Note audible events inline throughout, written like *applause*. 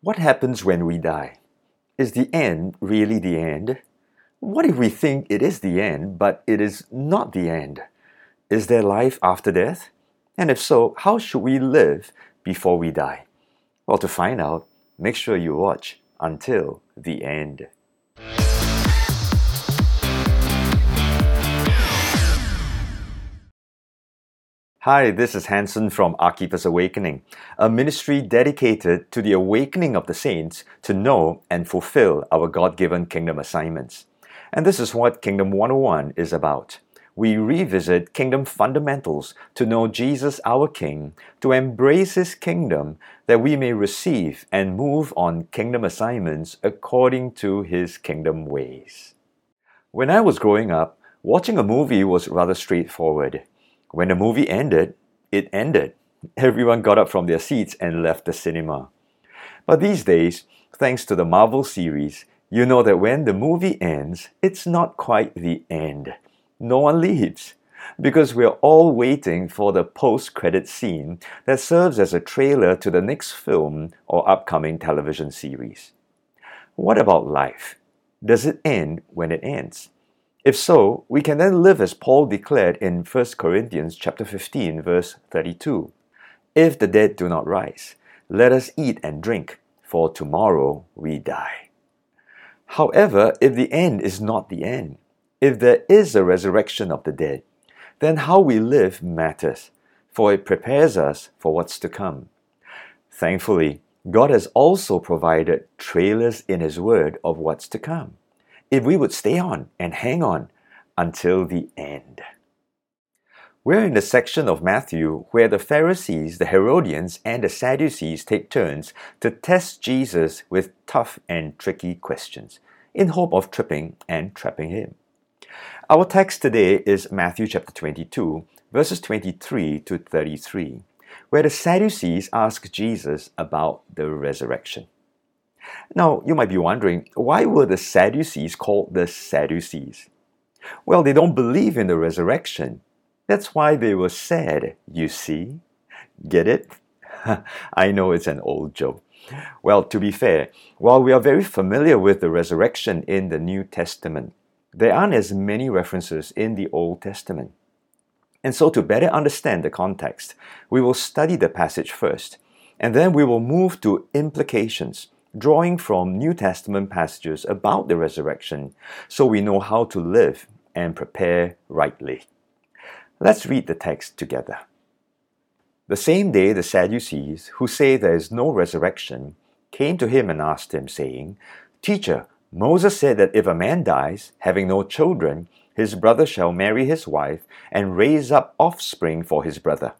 What happens when we die? Is the end really the end? What if we think it is the end, but it is not the end? Is there life after death? And if so, how should we live before we die? Well, to find out, make sure you watch until the end. Hi, this is Hanson from Our Keeper's Awakening, a ministry dedicated to the awakening of the saints to know and fulfill our God given kingdom assignments. And this is what Kingdom 101 is about. We revisit kingdom fundamentals to know Jesus our King, to embrace His kingdom, that we may receive and move on kingdom assignments according to His kingdom ways. When I was growing up, watching a movie was rather straightforward. When the movie ended, it ended. Everyone got up from their seats and left the cinema. But these days, thanks to the Marvel series, you know that when the movie ends, it's not quite the end. No one leaves because we're all waiting for the post credit scene that serves as a trailer to the next film or upcoming television series. What about life? Does it end when it ends? If so, we can then live as Paul declared in 1 Corinthians chapter 15 verse 32. If the dead do not rise, let us eat and drink, for tomorrow we die. However, if the end is not the end, if there is a resurrection of the dead, then how we live matters, for it prepares us for what's to come. Thankfully, God has also provided trailers in His Word of what's to come if we would stay on and hang on until the end. We're in the section of Matthew where the Pharisees, the Herodians, and the Sadducees take turns to test Jesus with tough and tricky questions in hope of tripping and trapping him. Our text today is Matthew chapter 22, verses 23 to 33, where the Sadducees ask Jesus about the resurrection. Now, you might be wondering, why were the Sadducees called the Sadducees? Well, they don't believe in the resurrection. That's why they were sad, you see. Get it? *laughs* I know it's an old joke. Well, to be fair, while we are very familiar with the resurrection in the New Testament, there aren't as many references in the Old Testament. And so, to better understand the context, we will study the passage first, and then we will move to implications drawing from New Testament passages about the resurrection so we know how to live and prepare rightly. Let's read the text together. The same day, the Sadducees, who say there is no resurrection, came to him and asked him, saying, Teacher, Moses said that if a man dies, having no children, his brother shall marry his wife and raise up offspring for his brother.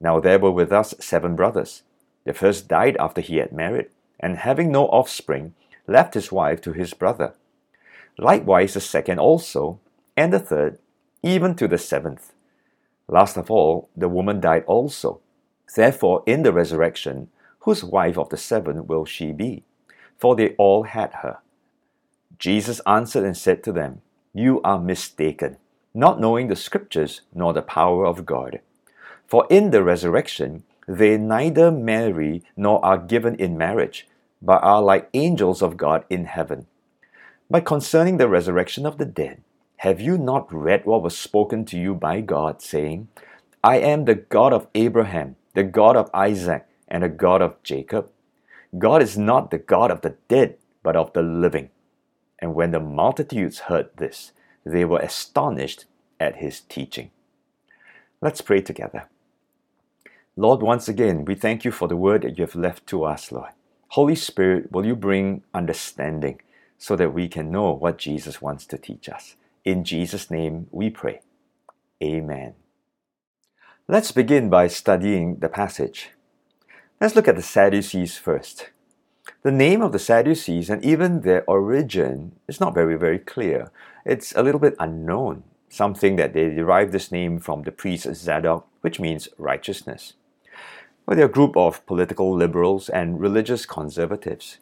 Now there were with us seven brothers. The first died after he had married and having no offspring, left his wife to his brother. Likewise the second also, and the third, even to the seventh. Last of all, the woman died also. Therefore, in the resurrection, whose wife of the seven will she be? For they all had her. Jesus answered and said to them, You are mistaken, not knowing the Scriptures nor the power of God. For in the resurrection, they neither marry nor are given in marriage, but are like angels of God in heaven. But concerning the resurrection of the dead, have you not read what was spoken to you by God, saying, I am the God of Abraham, the God of Isaac, and the God of Jacob? God is not the God of the dead, but of the living. And when the multitudes heard this, they were astonished at his teaching. Let's pray together. Lord, once again, we thank you for the word that you have left to us, Lord. Holy Spirit, will you bring understanding so that we can know what Jesus wants to teach us? In Jesus' name we pray. Amen. Let's begin by studying the passage. Let's look at the Sadducees first. The name of the Sadducees and even their origin is not very, very clear. It's a little bit unknown. Something that they derive this name from the priest Zadok, which means righteousness. Well, they're a group of political liberals and religious conservatives,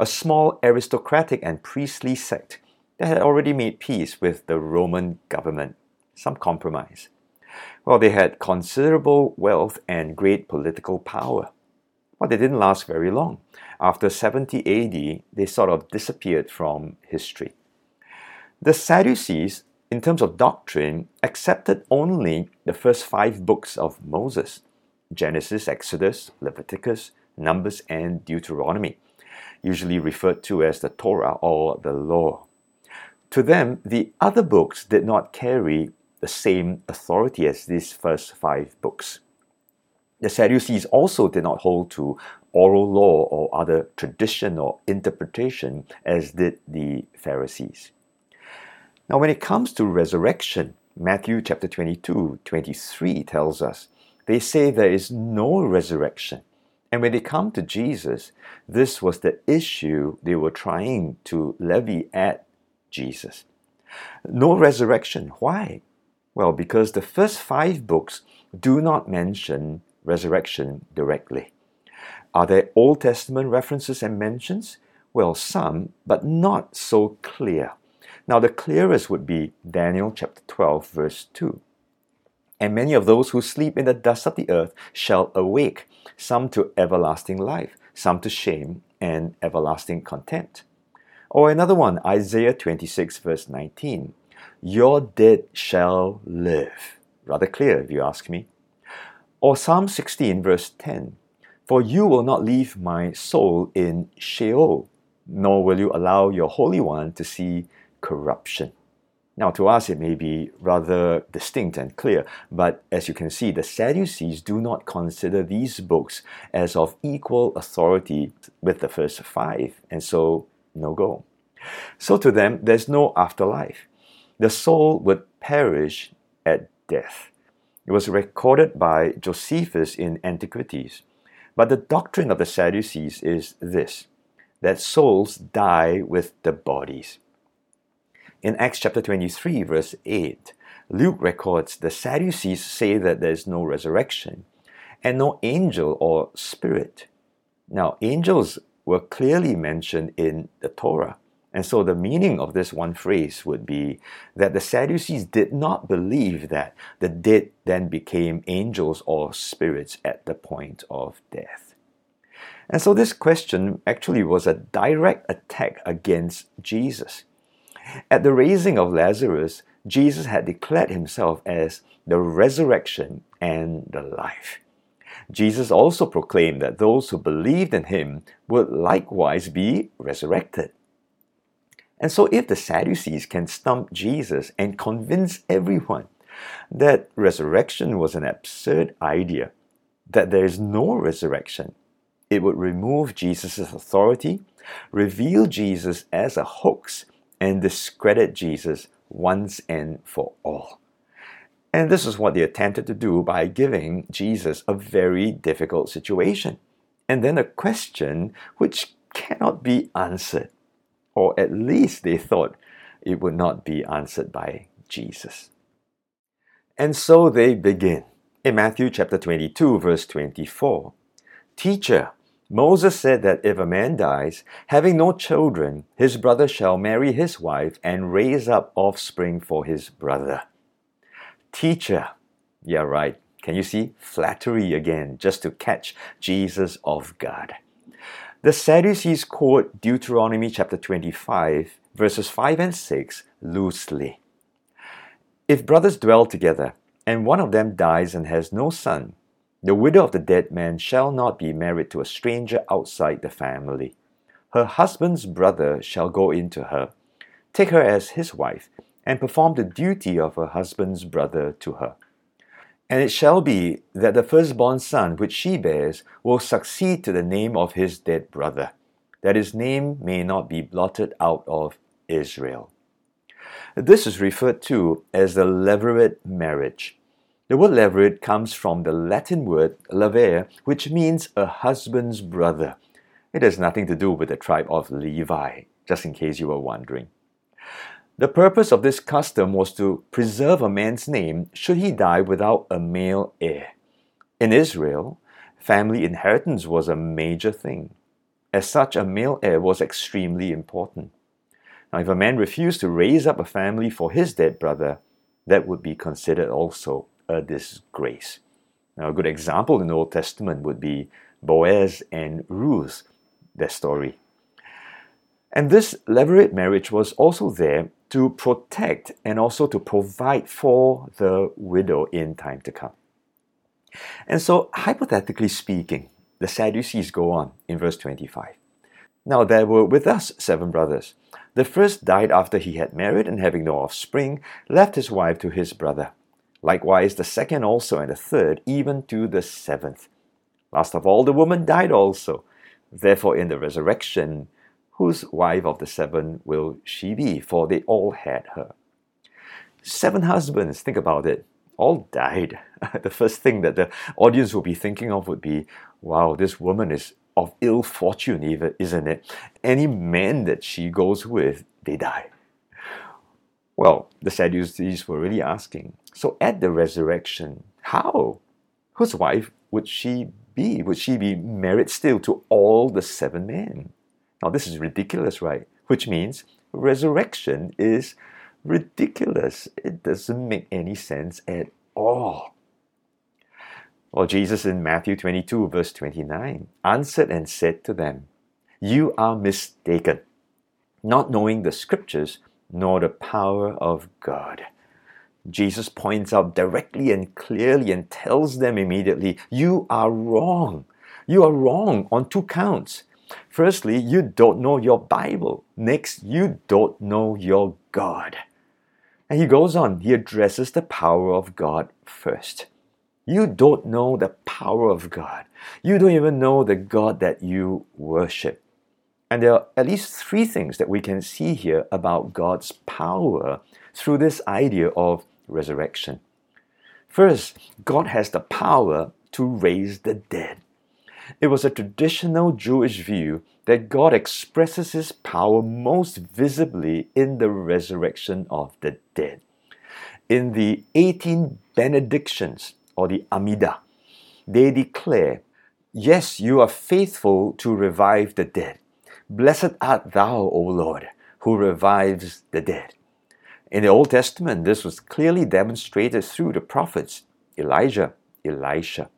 a small aristocratic and priestly sect that had already made peace with the Roman government, some compromise. Well, they had considerable wealth and great political power. But they didn't last very long. After 70 AD, they sort of disappeared from history. The Sadducees, in terms of doctrine, accepted only the first five books of Moses Genesis, Exodus, Leviticus, Numbers, and Deuteronomy, usually referred to as the Torah or the Law. To them, the other books did not carry the same authority as these first five books. The Sadducees also did not hold to oral law or other tradition or interpretation as did the Pharisees. Now, when it comes to resurrection, Matthew chapter 22, 23 tells us they say there is no resurrection. And when they come to Jesus, this was the issue they were trying to levy at Jesus. No resurrection. Why? Well, because the first five books do not mention resurrection directly. Are there Old Testament references and mentions? Well, some, but not so clear. Now, the clearest would be Daniel chapter 12, verse 2. And many of those who sleep in the dust of the earth shall awake, some to everlasting life, some to shame and everlasting contempt. Or another one, Isaiah 26, verse 19. Your dead shall live. Rather clear, if you ask me. Or Psalm 16, verse 10 For you will not leave my soul in Sheol, nor will you allow your Holy One to see corruption. Now, to us, it may be rather distinct and clear, but as you can see, the Sadducees do not consider these books as of equal authority with the first five, and so no go. So to them, there's no afterlife. The soul would perish at death. It was recorded by Josephus in Antiquities. But the doctrine of the Sadducees is this that souls die with the bodies. In Acts chapter 23, verse 8, Luke records the Sadducees say that there is no resurrection and no angel or spirit. Now, angels were clearly mentioned in the Torah. And so the meaning of this one phrase would be that the Sadducees did not believe that the dead then became angels or spirits at the point of death. And so this question actually was a direct attack against Jesus. At the raising of Lazarus, Jesus had declared himself as the resurrection and the life. Jesus also proclaimed that those who believed in him would likewise be resurrected. And so, if the Sadducees can stump Jesus and convince everyone that resurrection was an absurd idea, that there is no resurrection, it would remove Jesus' authority, reveal Jesus as a hoax, and discredit Jesus once and for all. And this is what they attempted to do by giving Jesus a very difficult situation, and then a question which cannot be answered or at least they thought it would not be answered by Jesus. And so they begin. In Matthew chapter 22, verse 24, Teacher, Moses said that if a man dies, having no children, his brother shall marry his wife and raise up offspring for his brother. Teacher, yeah, right. Can you see? Flattery again, just to catch Jesus off guard. The Sadducees quote Deuteronomy chapter 25, verses 5 and 6 loosely. If brothers dwell together, and one of them dies and has no son, the widow of the dead man shall not be married to a stranger outside the family. Her husband's brother shall go in to her, take her as his wife, and perform the duty of her husband's brother to her. And it shall be that the firstborn son which she bears will succeed to the name of his dead brother, that his name may not be blotted out of Israel. This is referred to as the levirate marriage. The word levirate comes from the Latin word levir, which means a husband's brother. It has nothing to do with the tribe of Levi, just in case you were wondering. The purpose of this custom was to preserve a man's name should he die without a male heir. In Israel, family inheritance was a major thing. As such, a male heir was extremely important. Now, if a man refused to raise up a family for his dead brother, that would be considered also Uh, disgrace. Now, a good example in the Old Testament would be Boaz and Ruth, their story. And this levirate marriage was also there to protect and also to provide for the widow in time to come. And so, hypothetically speaking, the Sadducees go on in verse 25. Now there were with us seven brothers. The first died after he had married, and having no offspring, left his wife to his brother. Likewise, the second also, and the third, even to the seventh. Last of all, the woman died also. Therefore, in the resurrection, whose wife of the seven will she be? For they all had her. Seven husbands, think about it, all died. *laughs* the first thing that the audience will be thinking of would be, wow, this woman is of ill fortune, even, isn't it? Any man that she goes with, they die. Well, the Sadducees were really asking, so at the resurrection, how? Whose wife would she be? Would she be married still to all the seven men? Now, this is ridiculous, right? Which means resurrection is ridiculous. It doesn't make any sense at all. Well, Jesus in Matthew 22, verse 29, answered and said to them, You are mistaken, not knowing the scriptures nor the power of God. Jesus points out directly and clearly and tells them immediately, You are wrong. You are wrong on two counts. Firstly, you don't know your Bible. Next, you don't know your God. And he goes on, he addresses the power of God first. You don't know the power of God. You don't even know the God that you worship. And there are at least three things that we can see here about God's power through this idea of resurrection. First, God has the power to raise the dead. It was a traditional Jewish view that God expresses his power most visibly in the resurrection of the dead. In the 18 benedictions or the Amida, they declare, Yes, you are faithful to revive the dead. Blessed art thou, O Lord, who revives the dead. In the Old Testament, this was clearly demonstrated through the prophets Elijah, Elisha.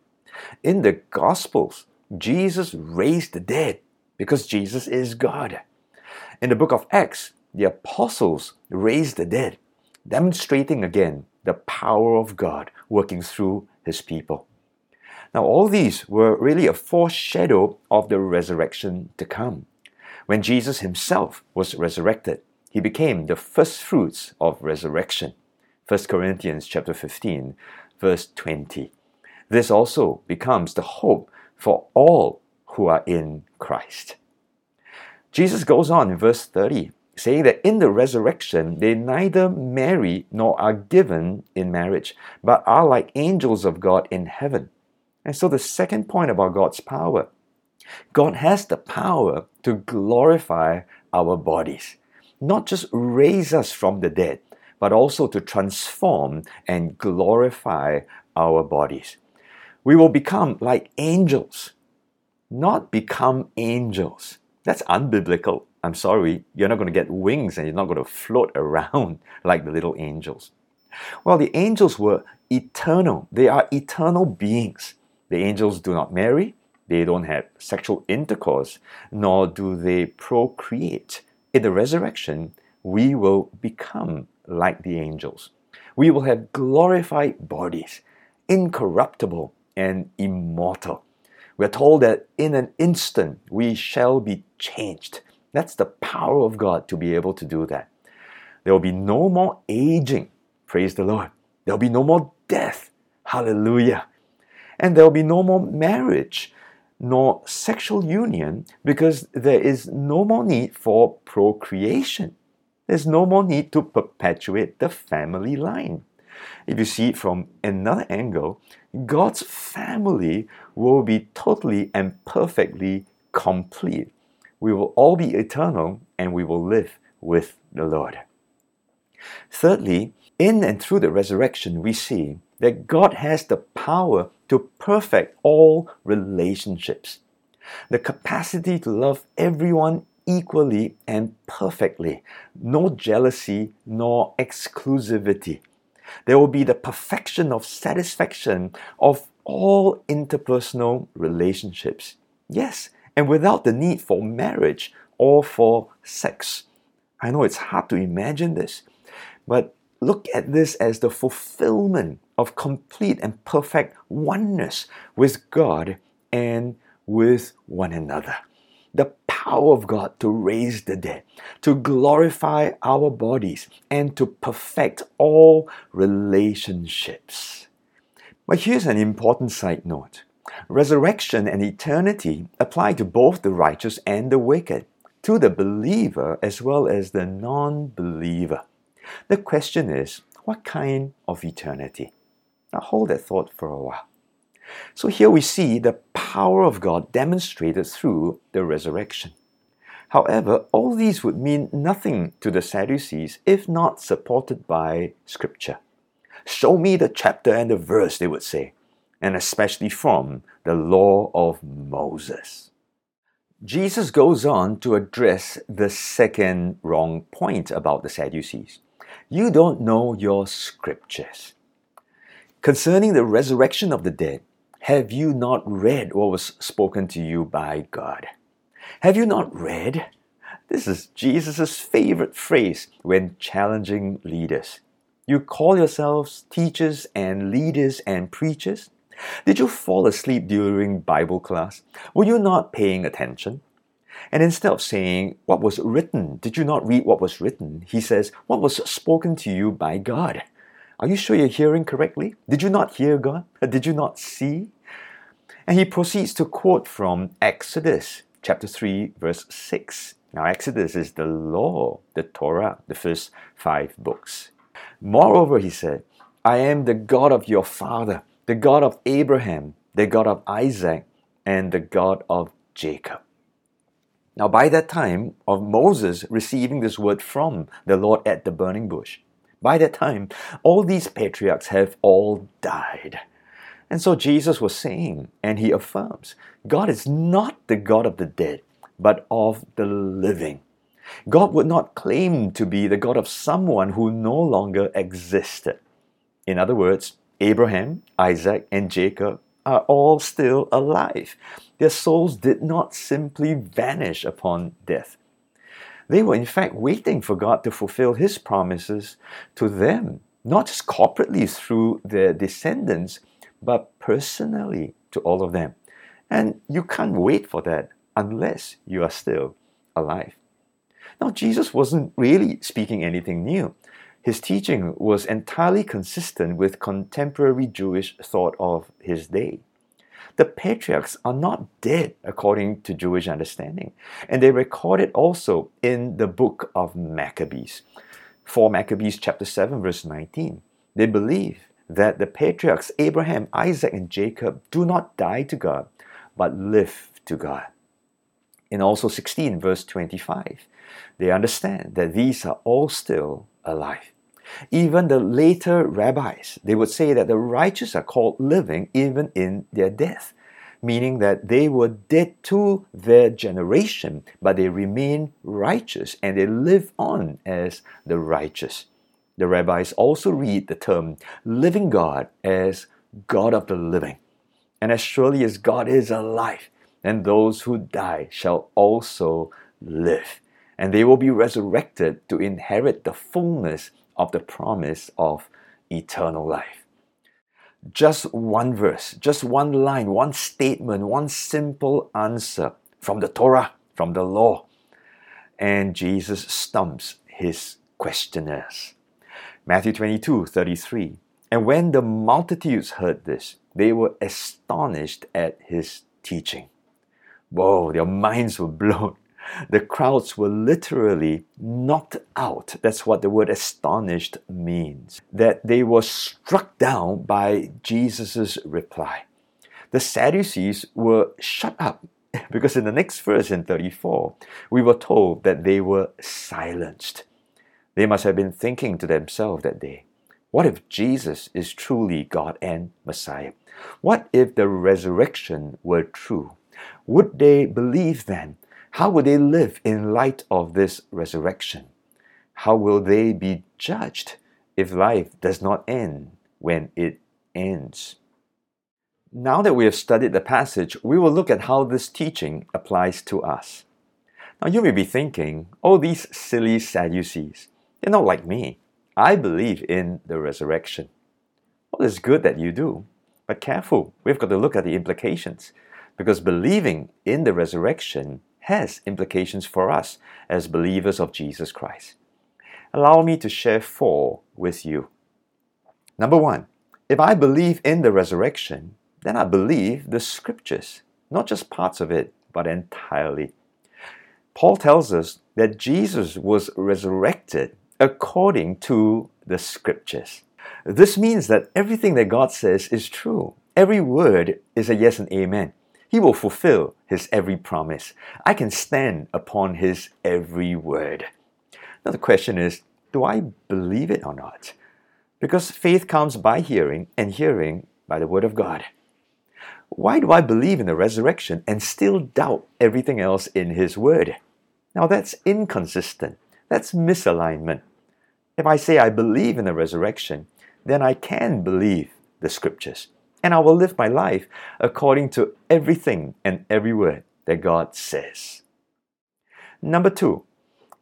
In the Gospels, Jesus raised the dead because Jesus is God. In the book of Acts, the apostles raised the dead, demonstrating again the power of God working through his people. Now, all these were really a foreshadow of the resurrection to come. When Jesus himself was resurrected, he became the first fruits of resurrection. 1 Corinthians chapter 15, verse 20. This also becomes the hope for all who are in Christ. Jesus goes on in verse 30 saying that in the resurrection they neither marry nor are given in marriage, but are like angels of God in heaven. And so the second point about God's power God has the power to glorify our bodies, not just raise us from the dead, but also to transform and glorify our bodies. We will become like angels, not become angels. That's unbiblical. I'm sorry, you're not going to get wings and you're not going to float *laughs* around like the little angels. Well, the angels were eternal. They are eternal beings. The angels do not marry, they don't have sexual intercourse, nor do they procreate. In the resurrection, we will become like the angels. We will have glorified bodies, incorruptible and immortal. We're told that in an instant we shall be changed. That's the power of God to be able to do that. There will be no more aging. Praise the Lord. There will be no more death. Hallelujah. And there will be no more marriage nor sexual union because there is no more need for procreation. There's no more need to perpetuate the family line. If you see it from another angle, God's family will be totally and perfectly complete we will all be eternal and we will live with the Lord. Thirdly, in and through the resurrection, we see that God has the power to perfect all relationships, the capacity to love everyone equally and perfectly, no jealousy nor exclusivity. There will be the perfection of satisfaction of all interpersonal relationships. Yes, and without the need for marriage or for sex. I know it's hard to imagine this, but look at this as the fulfillment of complete and perfect oneness with God and with one another. The power of God to raise the dead, to glorify our bodies, and to perfect all relationships. But here's an important side note resurrection and eternity apply to both the righteous and the wicked, to the believer as well as the non believer. The question is, what kind of eternity? Now hold that thought for a while. So here we see the power of God demonstrated through the resurrection. However, all these would mean nothing to the Sadducees if not supported by Scripture. Show me the chapter and the verse, they would say, and especially from the law of Moses. Jesus goes on to address the second wrong point about the Sadducees. You don't know your scriptures. Concerning the resurrection of the dead, have you not read what was spoken to you by God? Have you not read? This is Jesus' favorite phrase when challenging leaders. You call yourselves teachers and leaders and preachers? Did you fall asleep during Bible class? Were you not paying attention? And instead of saying, What was written, did you not read what was written? He says, What was spoken to you by God? Are you sure you're hearing correctly? Did you not hear God? Uh, did you not see? And he proceeds to quote from Exodus chapter 3, verse 6. Now, Exodus is the law, the Torah, the first five books. Moreover, he said, I am the God of your father, the God of Abraham, the God of Isaac, and the God of Jacob. Now, by that time of Moses receiving this word from the Lord at the burning bush, by that time, all these patriarchs have all died. And so Jesus was saying, and he affirms, God is not the God of the dead, but of the living. God would not claim to be the God of someone who no longer existed. In other words, Abraham, Isaac, and Jacob are all still alive. Their souls did not simply vanish upon death. They were, in fact, waiting for God to fulfill His promises to them, not just corporately through their descendants, but personally to all of them. And you can't wait for that unless you are still alive. Now, Jesus wasn't really speaking anything new. His teaching was entirely consistent with contemporary Jewish thought of his day. The patriarchs are not dead according to Jewish understanding, and they record it also in the book of Maccabees. 4 Maccabees chapter 7 verse 19. They believe that the patriarchs Abraham, Isaac, and Jacob do not die to God, but live to God. In also 16 verse 25, they understand that these are all still alive. Even the later rabbis, they would say that the righteous are called living even in their death, meaning that they were dead to their generation, but they remain righteous and they live on as the righteous. The rabbis also read the term living God as God of the living. And as surely as God is alive, and those who die shall also live. And they will be resurrected to inherit the fullness of the promise of eternal life. Just one verse, just one line, one statement, one simple answer from the Torah, from the law. And Jesus stumps his questioners. Matthew 22 33. And when the multitudes heard this, they were astonished at his teaching. Whoa, their minds were blown. The crowds were literally knocked out. That's what the word astonished means. That they were struck down by Jesus' reply. The Sadducees were shut up *laughs* because in the next verse in 34, we were told that they were silenced. They must have been thinking to themselves that day, what if Jesus is truly God and Messiah? What if the resurrection were true? Would they believe then how will they live in light of this resurrection? How will they be judged if life does not end when it ends? Now that we have studied the passage, we will look at how this teaching applies to us. Now you may be thinking, oh, these silly Sadducees, they're not like me. I believe in the resurrection. Well, it's good that you do, but careful, we've got to look at the implications, because believing in the resurrection has implications for us as believers of Jesus Christ. Allow me to share four with you. Number one, if I believe in the resurrection, then I believe the scriptures, not just parts of it, but entirely. Paul tells us that Jesus was resurrected according to the scriptures. This means that everything that God says is true. Every word is a yes and amen. He will fulfill his every promise. I can stand upon his every word. Now, the question is do I believe it or not? Because faith comes by hearing, and hearing by the word of God. Why do I believe in the resurrection and still doubt everything else in His Word? Now that's inconsistent. That's misalignment. If I say I believe in the resurrection, then I can believe the Scriptures and I will live my life according to everything and every word that God says. Number two,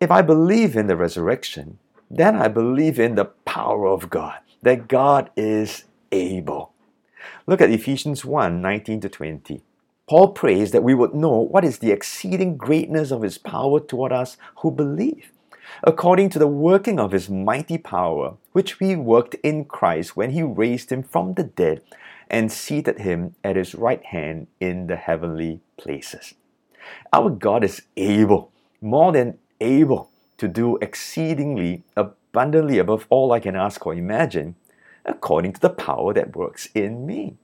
if I believe in the resurrection, then I believe in the power of God, that God is able. Look at Ephesians 1 19 to 20. Paul prays that we would know what is the exceeding greatness of his power toward us who believe, according to the working of his mighty power, which he worked in Christ when he raised him from the dead and seated him at his right hand in the heavenly places. Our God is able, more than able, to do exceedingly abundantly above all I can ask or imagine according to the power that works in me.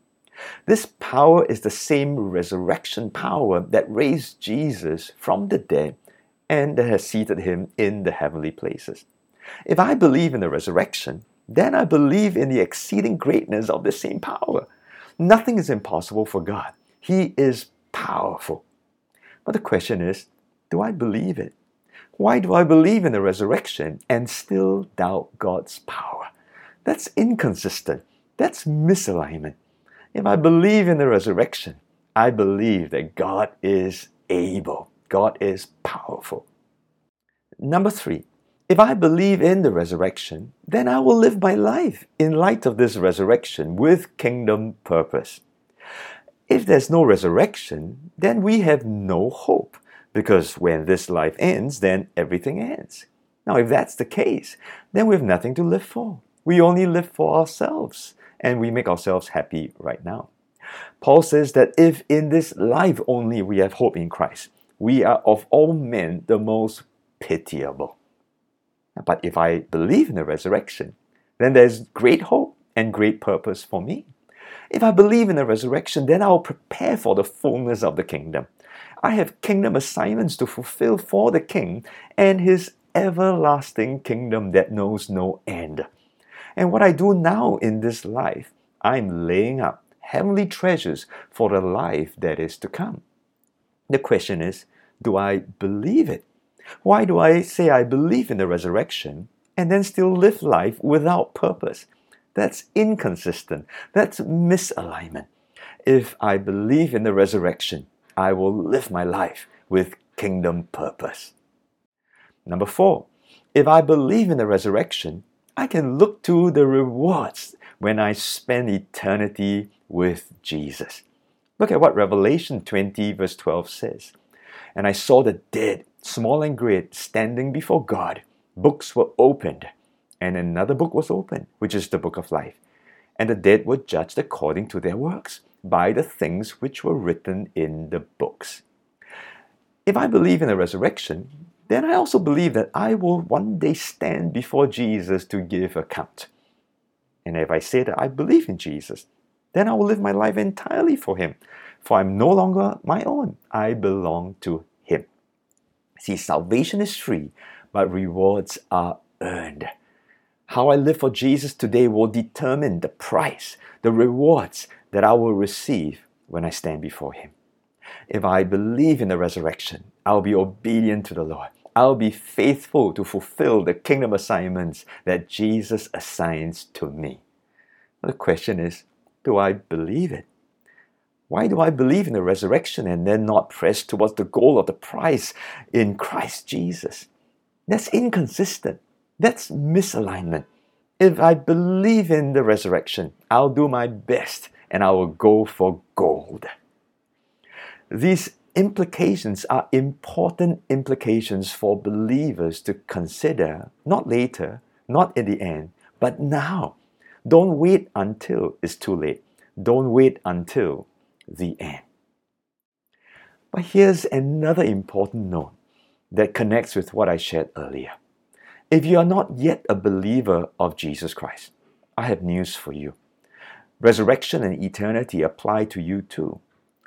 This power is the same resurrection power that raised Jesus from the dead and that has seated him in the heavenly places. If I believe in the resurrection, then I believe in the exceeding greatness of the same power. Nothing is impossible for God. He is powerful. But the question is do I believe it? Why do I believe in the resurrection and still doubt God's power? That's inconsistent. That's misalignment. If I believe in the resurrection, I believe that God is able, God is powerful. Number three, if I believe in the resurrection, then I will live my life in light of this resurrection with kingdom purpose. If there's no resurrection, then we have no hope, because when this life ends, then everything ends. Now, if that's the case, then we have nothing to live for. We only live for ourselves and we make ourselves happy right now. Paul says that if in this life only we have hope in Christ, we are of all men the most pitiable. But if I believe in the resurrection, then there's great hope and great purpose for me. If I believe in the resurrection, then I'll prepare for the fullness of the kingdom. I have kingdom assignments to fulfill for the king and his everlasting kingdom that knows no end. And what I do now in this life, I'm laying up heavenly treasures for the life that is to come. The question is, do I believe it? Why do I say I believe in the resurrection and then still live life without purpose? That's inconsistent. That's misalignment. If I believe in the resurrection, I will live my life with kingdom purpose. Number four, if I believe in the resurrection, I can look to the rewards when I spend eternity with Jesus. Look at what Revelation 20, verse 12 says. And I saw the dead, small and great, standing before God. Books were opened, and another book was opened, which is the book of life. And the dead were judged according to their works by the things which were written in the books. If I believe in the resurrection, then I also believe that I will one day stand before Jesus to give account. And if I say that I believe in Jesus, then I will live my life entirely for Him, for I'm no longer my own. I belong to. See, salvation is free, but rewards are earned. How I live for Jesus today will determine the price, the rewards that I will receive when I stand before Him. If I believe in the resurrection, I'll be obedient to the Lord. I'll be faithful to fulfill the kingdom assignments that Jesus assigns to me. The question is do I believe it? Why do I believe in the resurrection and then not press towards the goal of the prize in Christ Jesus? That's inconsistent. That's misalignment. If I believe in the resurrection, I'll do my best and I will go for gold. These implications are important implications for believers to consider, not later, not in the end, but now. Don't wait until it's too late. Don't wait until the end. But here's another important note that connects with what I shared earlier. If you are not yet a believer of Jesus Christ, I have news for you. Resurrection and eternity apply to you too.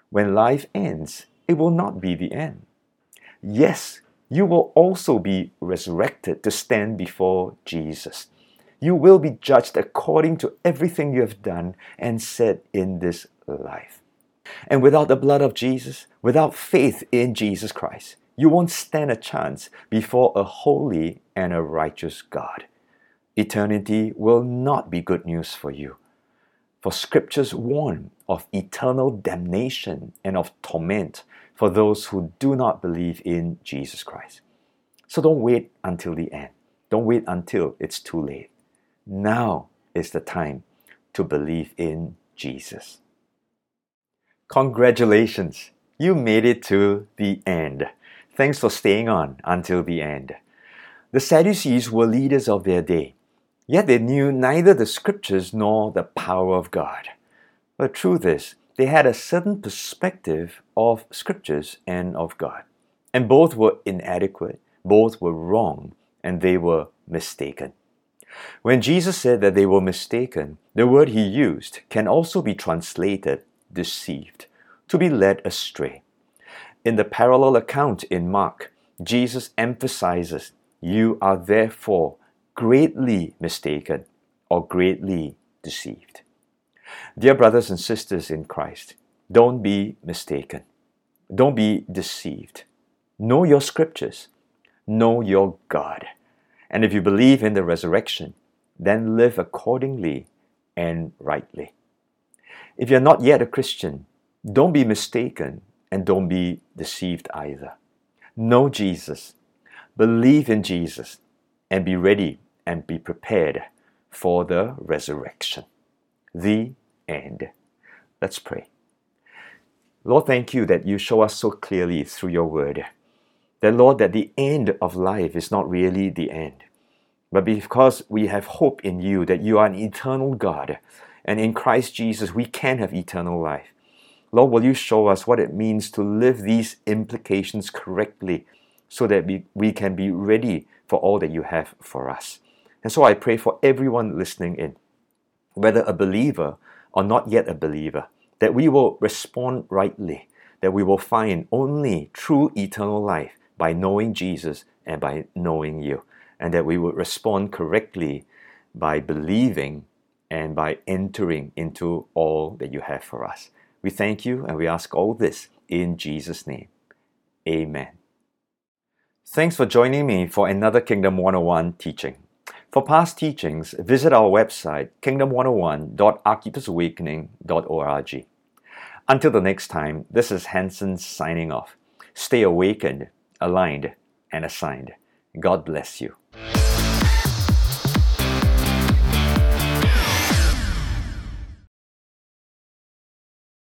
When life ends, it will not be the end. Yes, you will also be resurrected to stand before Jesus. You will be judged according to everything you have done and said in this life. And without the blood of Jesus, without faith in Jesus Christ, you won't stand a chance before a holy and a righteous God. Eternity will not be good news for you. For scriptures warn of eternal damnation and of torment for those who do not believe in Jesus Christ. So don't wait until the end. Don't wait until it's too late. Now is the time to believe in Jesus. Congratulations! You made it to the end. Thanks for staying on until the end. The Sadducees were leaders of their day, yet they knew neither the scriptures nor the power of God. But truth is, they had a certain perspective of scriptures and of God. And both were inadequate, both were wrong, and they were mistaken. When Jesus said that they were mistaken, the word he used can also be translated deceived, to be led astray. In the parallel account in Mark, Jesus emphasizes, You are therefore greatly mistaken or greatly deceived. Dear brothers and sisters in Christ, don't be mistaken. Don't be deceived. Know your scriptures. Know your God. And if you believe in the resurrection, then live accordingly and rightly. If you're not yet a Christian, don't be mistaken and don't be deceived either. Know Jesus, believe in Jesus, and be ready and be prepared for the resurrection. The end. Let's pray. Lord, thank you that you show us so clearly through your word. That, Lord, that the end of life is not really the end. But because we have hope in you, that you are an eternal God, and in Christ Jesus we can have eternal life. Lord, will you show us what it means to live these implications correctly so that we, we can be ready for all that you have for us? And so I pray for everyone listening in, whether a believer or not yet a believer, that we will respond rightly, that we will find only true eternal life by knowing Jesus and by knowing you, and that we will respond correctly by believing and by entering into all that you have for us. We thank you and we ask all this in Jesus' name. Amen. Thanks for joining me for another Kingdom 101 teaching. For past teachings, visit our website kingdom101.arkeepsawakening.org. Until the next time, this is Hanson signing off. Stay awakened, aligned, and assigned. God bless you.